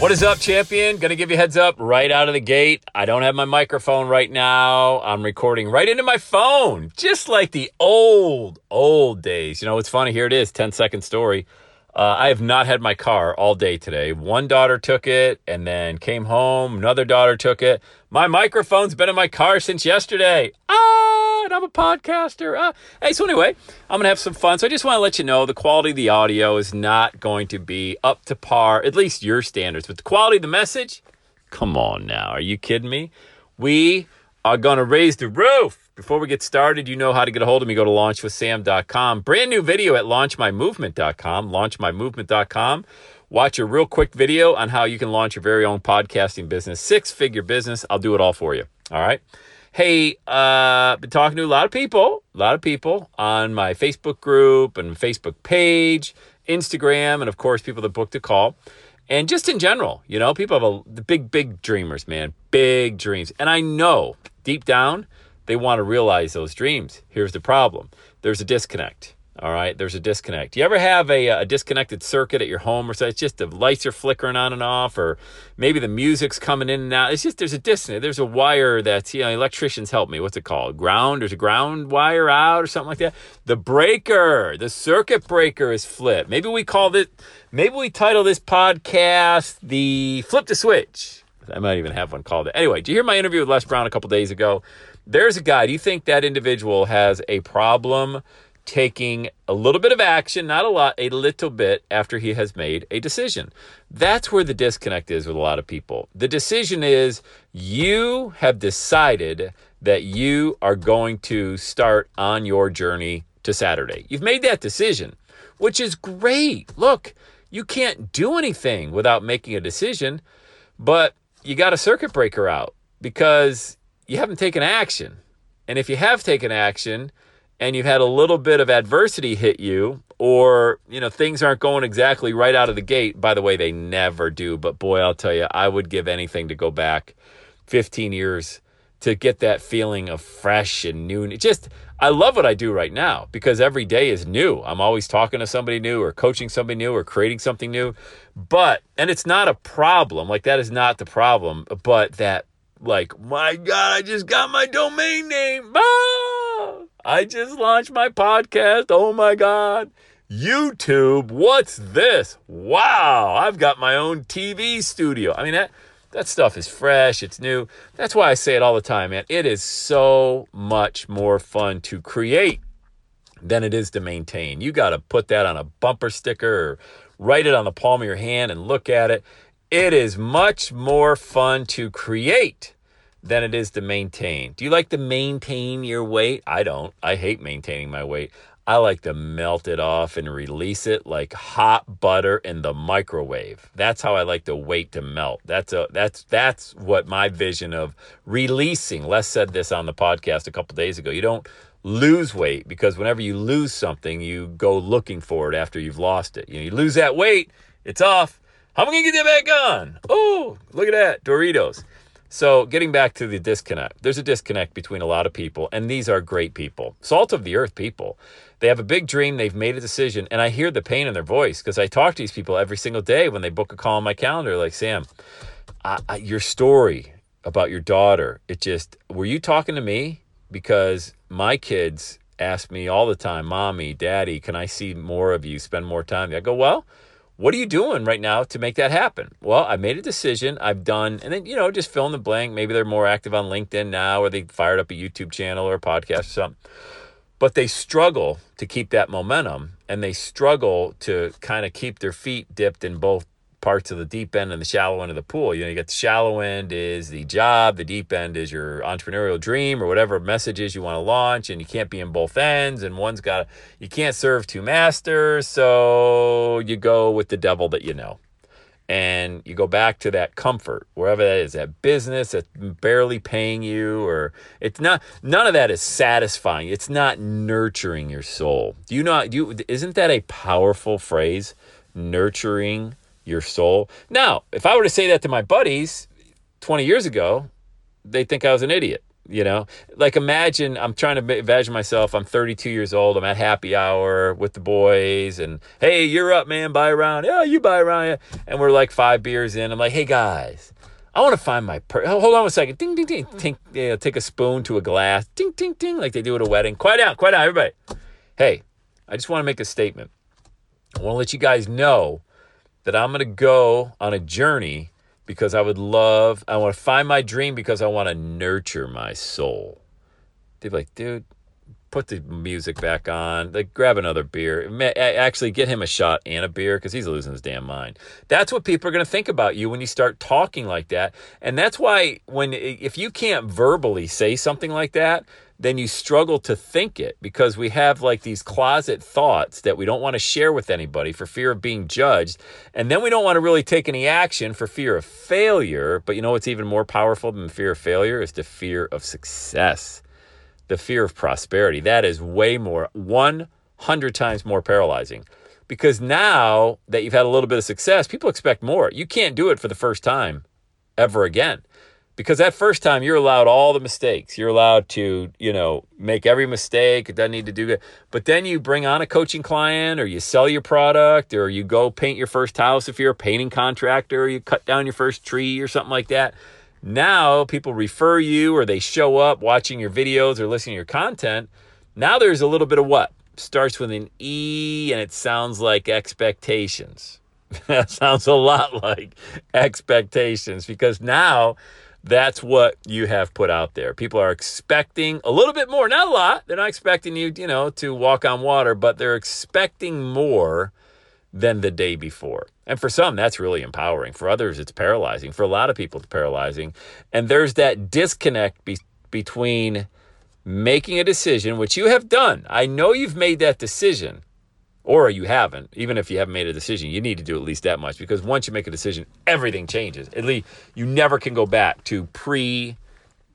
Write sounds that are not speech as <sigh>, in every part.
What is up, champion? Gonna give you heads up right out of the gate. I don't have my microphone right now. I'm recording right into my phone, just like the old, old days. You know, it's funny. Here it is 10 second story. Uh, I have not had my car all day today. One daughter took it and then came home. Another daughter took it. My microphone's been in my car since yesterday. Ah, and I'm a podcaster. Ah. Hey, so anyway, I'm going to have some fun. So I just want to let you know the quality of the audio is not going to be up to par, at least your standards. But the quality of the message, come on now. Are you kidding me? We are going to raise the roof. Before we get started, you know how to get a hold of me. Go to launchwithsam.com. Brand new video at launchmymovement.com. Launchmymovement.com. Watch a real quick video on how you can launch your very own podcasting business, six figure business. I'll do it all for you. All right. Hey, uh, been talking to a lot of people, a lot of people on my Facebook group and Facebook page, Instagram, and of course, people that booked a call. And just in general, you know, people have a, big, big dreamers, man, big dreams. And I know deep down, they want to realize those dreams. Here's the problem there's a disconnect. All right, there's a disconnect. Do you ever have a, uh, a disconnected circuit at your home or so? It's just the lights are flickering on and off, or maybe the music's coming in and out. It's just there's a disconnect. There's a wire that's, you know, electricians help me. What's it called? Ground? There's a ground wire out or something like that. The breaker, the circuit breaker is flipped. Maybe we call it, maybe we title this podcast the Flip the Switch. I might even have one called it. Anyway, did you hear my interview with Les Brown a couple days ago? There's a guy. Do you think that individual has a problem taking a little bit of action, not a lot, a little bit after he has made a decision? That's where the disconnect is with a lot of people. The decision is you have decided that you are going to start on your journey to Saturday. You've made that decision, which is great. Look, you can't do anything without making a decision, but you got a circuit breaker out because you haven't taken action. And if you have taken action and you've had a little bit of adversity hit you, or you know things aren't going exactly right out of the gate, by the way, they never do. But boy, I'll tell you, I would give anything to go back 15 years to get that feeling of fresh and new. It just I love what I do right now because every day is new. I'm always talking to somebody new or coaching somebody new or creating something new. But and it's not a problem. Like that is not the problem, but that like, my God, I just got my domain name. Ah, I just launched my podcast. Oh my God. YouTube, what's this? Wow, I've got my own TV studio. I mean, that, that stuff is fresh, it's new. That's why I say it all the time, man. It is so much more fun to create than it is to maintain. You got to put that on a bumper sticker or write it on the palm of your hand and look at it. It is much more fun to create than it is to maintain. Do you like to maintain your weight? I don't. I hate maintaining my weight. I like to melt it off and release it like hot butter in the microwave. That's how I like the weight to melt. That's a that's that's what my vision of releasing. Les said this on the podcast a couple days ago. You don't lose weight because whenever you lose something, you go looking for it after you've lost it. You, know, you lose that weight, it's off. How am I to get that back on? Oh, look at that. Doritos. So, getting back to the disconnect, there's a disconnect between a lot of people, and these are great people, salt of the earth people. They have a big dream, they've made a decision, and I hear the pain in their voice because I talk to these people every single day when they book a call on my calendar. Like, Sam, I, I, your story about your daughter, it just, were you talking to me? Because my kids ask me all the time, Mommy, Daddy, can I see more of you, spend more time? I go, Well, what are you doing right now to make that happen? Well, I made a decision. I've done, and then, you know, just fill in the blank. Maybe they're more active on LinkedIn now, or they fired up a YouTube channel or a podcast or something. but they struggle to keep that momentum and they struggle to kind of keep their feet dipped in both parts of the deep end and the shallow end of the pool. You know, you got the shallow end is the job, the deep end is your entrepreneurial dream or whatever messages you want to launch, and you can't be in both ends. And one's got you can't serve two masters, so you go with the devil that you know. And you go back to that comfort, wherever that is, that business that's barely paying you, or it's not, none of that is satisfying. It's not nurturing your soul. Do you know, do you, isn't that a powerful phrase? Nurturing your soul. Now, if I were to say that to my buddies 20 years ago, they think I was an idiot. You know, like imagine I'm trying to imagine myself. I'm 32 years old. I'm at happy hour with the boys, and hey, you're up, man. Buy around. Yeah, you buy around. And we're like five beers in. I'm like, hey guys, I want to find my. Per- oh, hold on a second. Ding, ding, ding. Tink, you know, take a spoon to a glass. Ding, ding, ding, like they do at a wedding. Quiet down, quiet down, everybody. Hey, I just want to make a statement. I want to let you guys know that I'm going to go on a journey because I would love, I want to find my dream because I want to nurture my soul. They'd be like, dude, put the music back on, like grab another beer. Actually, get him a shot and a beer because he's losing his damn mind. That's what people are going to think about you when you start talking like that. And that's why, when, if you can't verbally say something like that, then you struggle to think it because we have like these closet thoughts that we don't want to share with anybody for fear of being judged. And then we don't want to really take any action for fear of failure. But you know what's even more powerful than the fear of failure is the fear of success, the fear of prosperity. That is way more, 100 times more paralyzing. Because now that you've had a little bit of success, people expect more. You can't do it for the first time ever again because that first time you're allowed all the mistakes. You're allowed to you know make every mistake. It doesn't need to do good. But then you bring on a coaching client or you sell your product or you go paint your first house if you're a painting contractor or you cut down your first tree or something like that. Now people refer you or they show up watching your videos or listening to your content. Now there's a little bit of what? Starts with an e and it sounds like expectations. <laughs> That sounds a lot like expectations because now that's what you have put out there. People are expecting a little bit more, not a lot. They're not expecting you, you know, to walk on water, but they're expecting more than the day before. And for some, that's really empowering. For others, it's paralyzing. For a lot of people, it's paralyzing. And there's that disconnect be- between making a decision, which you have done. I know you've made that decision or you haven't, even if you haven't made a decision, you need to do at least that much because once you make a decision, everything changes. At least you never can go back to pre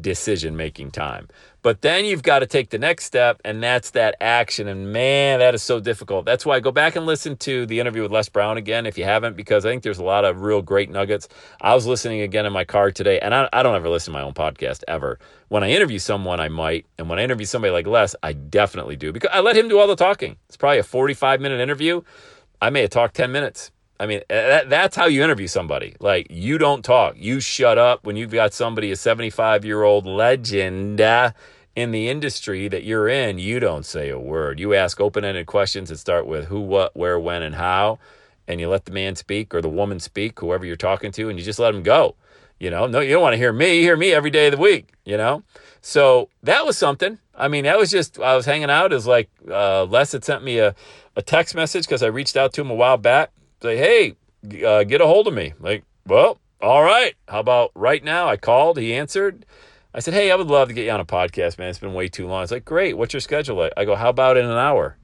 decision making time. But then you've got to take the next step, and that's that action. And man, that is so difficult. That's why I go back and listen to the interview with Les Brown again if you haven't, because I think there's a lot of real great nuggets. I was listening again in my car today, and I, I don't ever listen to my own podcast ever. When I interview someone, I might. And when I interview somebody like Les, I definitely do because I let him do all the talking. It's probably a 45 minute interview. I may have talked 10 minutes. I mean, that, that's how you interview somebody. Like, you don't talk. You shut up when you've got somebody, a 75 year old legend uh, in the industry that you're in. You don't say a word. You ask open ended questions that start with who, what, where, when, and how. And you let the man speak or the woman speak, whoever you're talking to, and you just let them go. You know, no, you don't want to hear me. You hear me every day of the week, you know? So that was something. I mean, that was just, I was hanging out. Was like uh, Les had sent me a, a text message because I reached out to him a while back say, hey, uh, get a hold of me. Like, well, all right. How about right now? I called. He answered. I said, hey, I would love to get you on a podcast, man. It's been way too long. It's like, great. What's your schedule like? I go, how about in an hour?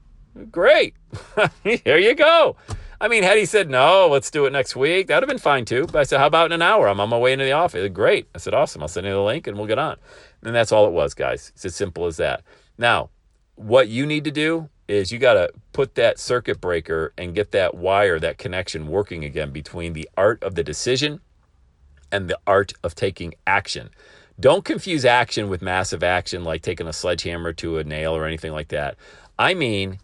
Great. <laughs> Here you go. I mean, had he said, no, let's do it next week, that would have been fine too. But I said, how about in an hour? I'm on my way into the office. Said, great. I said, awesome. I'll send you the link and we'll get on. And that's all it was, guys. It's as simple as that. Now, what you need to do is you got to put that circuit breaker and get that wire, that connection working again between the art of the decision and the art of taking action. Don't confuse action with massive action like taking a sledgehammer to a nail or anything like that. I mean,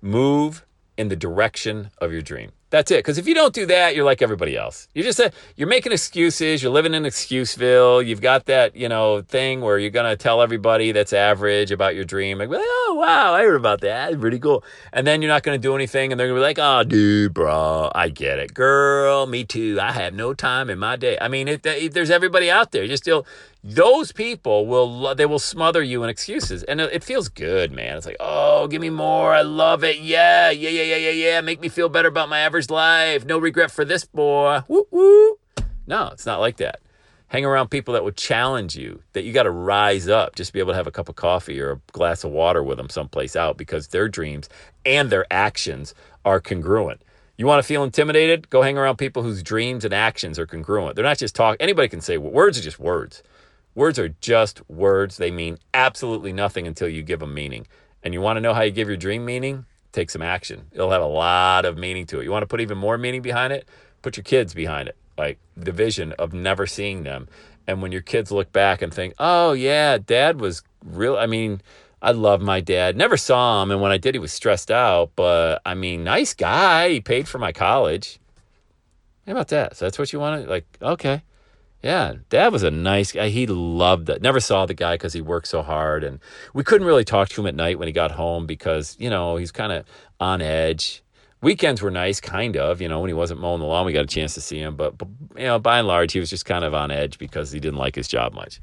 move in the direction of your dream. That's it. Because if you don't do that, you're like everybody else. You're just a, you're making excuses. You're living in Excuseville. You've got that you know thing where you're gonna tell everybody that's average about your dream. Like, oh wow, I heard about that. That's pretty cool. And then you're not gonna do anything, and they're gonna be like, oh dude, bro, I get it, girl, me too. I have no time in my day. I mean, it, it, there's everybody out there. You're still those people will they will smother you in excuses. And it feels good man. It's like oh give me more. I love it. Yeah yeah yeah yeah yeah yeah. Make me feel better about my average life. No regret for this boy. Woo woo no it's not like that. Hang around people that would challenge you that you got to rise up just be able to have a cup of coffee or a glass of water with them someplace out because their dreams and their actions are congruent. You want to feel intimidated? Go hang around people whose dreams and actions are congruent. They're not just talk anybody can say words are just words words are just words they mean absolutely nothing until you give them meaning and you want to know how you give your dream meaning take some action it'll have a lot of meaning to it you want to put even more meaning behind it put your kids behind it like the vision of never seeing them. And when your kids look back and think, oh, yeah, dad was real. I mean, I love my dad. Never saw him. And when I did, he was stressed out. But I mean, nice guy. He paid for my college. How about that? So that's what you want to Like, okay. Yeah, dad was a nice guy. He loved it. Never saw the guy because he worked so hard. And we couldn't really talk to him at night when he got home because, you know, he's kind of on edge. Weekends were nice, kind of. You know, when he wasn't mowing the lawn, we got a chance to see him. But, but you know, by and large, he was just kind of on edge because he didn't like his job much.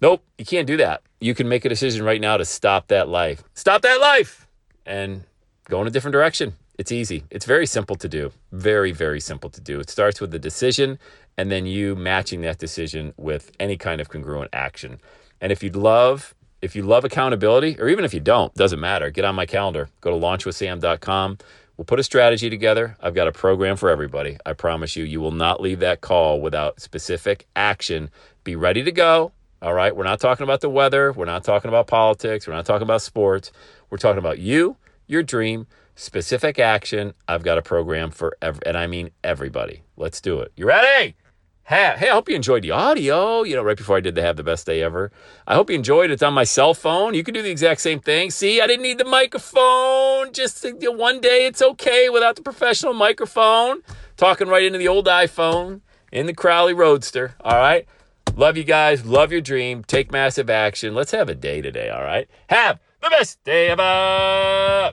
Nope, you can't do that. You can make a decision right now to stop that life. Stop that life and go in a different direction. It's easy. It's very simple to do. Very, very simple to do. It starts with the decision and then you matching that decision with any kind of congruent action. And if you'd love, if you love accountability, or even if you don't, doesn't matter, get on my calendar. Go to launchwithsam.com. We'll put a strategy together. I've got a program for everybody. I promise you, you will not leave that call without specific action. Be ready to go. All right. We're not talking about the weather. We're not talking about politics. We're not talking about sports. We're talking about you, your dream, specific action. I've got a program for every, and I mean everybody. Let's do it. You ready? Hey, I hope you enjoyed the audio. You know, right before I did the Have the Best Day Ever. I hope you enjoyed it. It's on my cell phone. You can do the exact same thing. See, I didn't need the microphone. Just uh, one day it's okay without the professional microphone. Talking right into the old iPhone in the Crowley Roadster. All right. Love you guys. Love your dream. Take massive action. Let's have a day today. All right. Have the best day ever.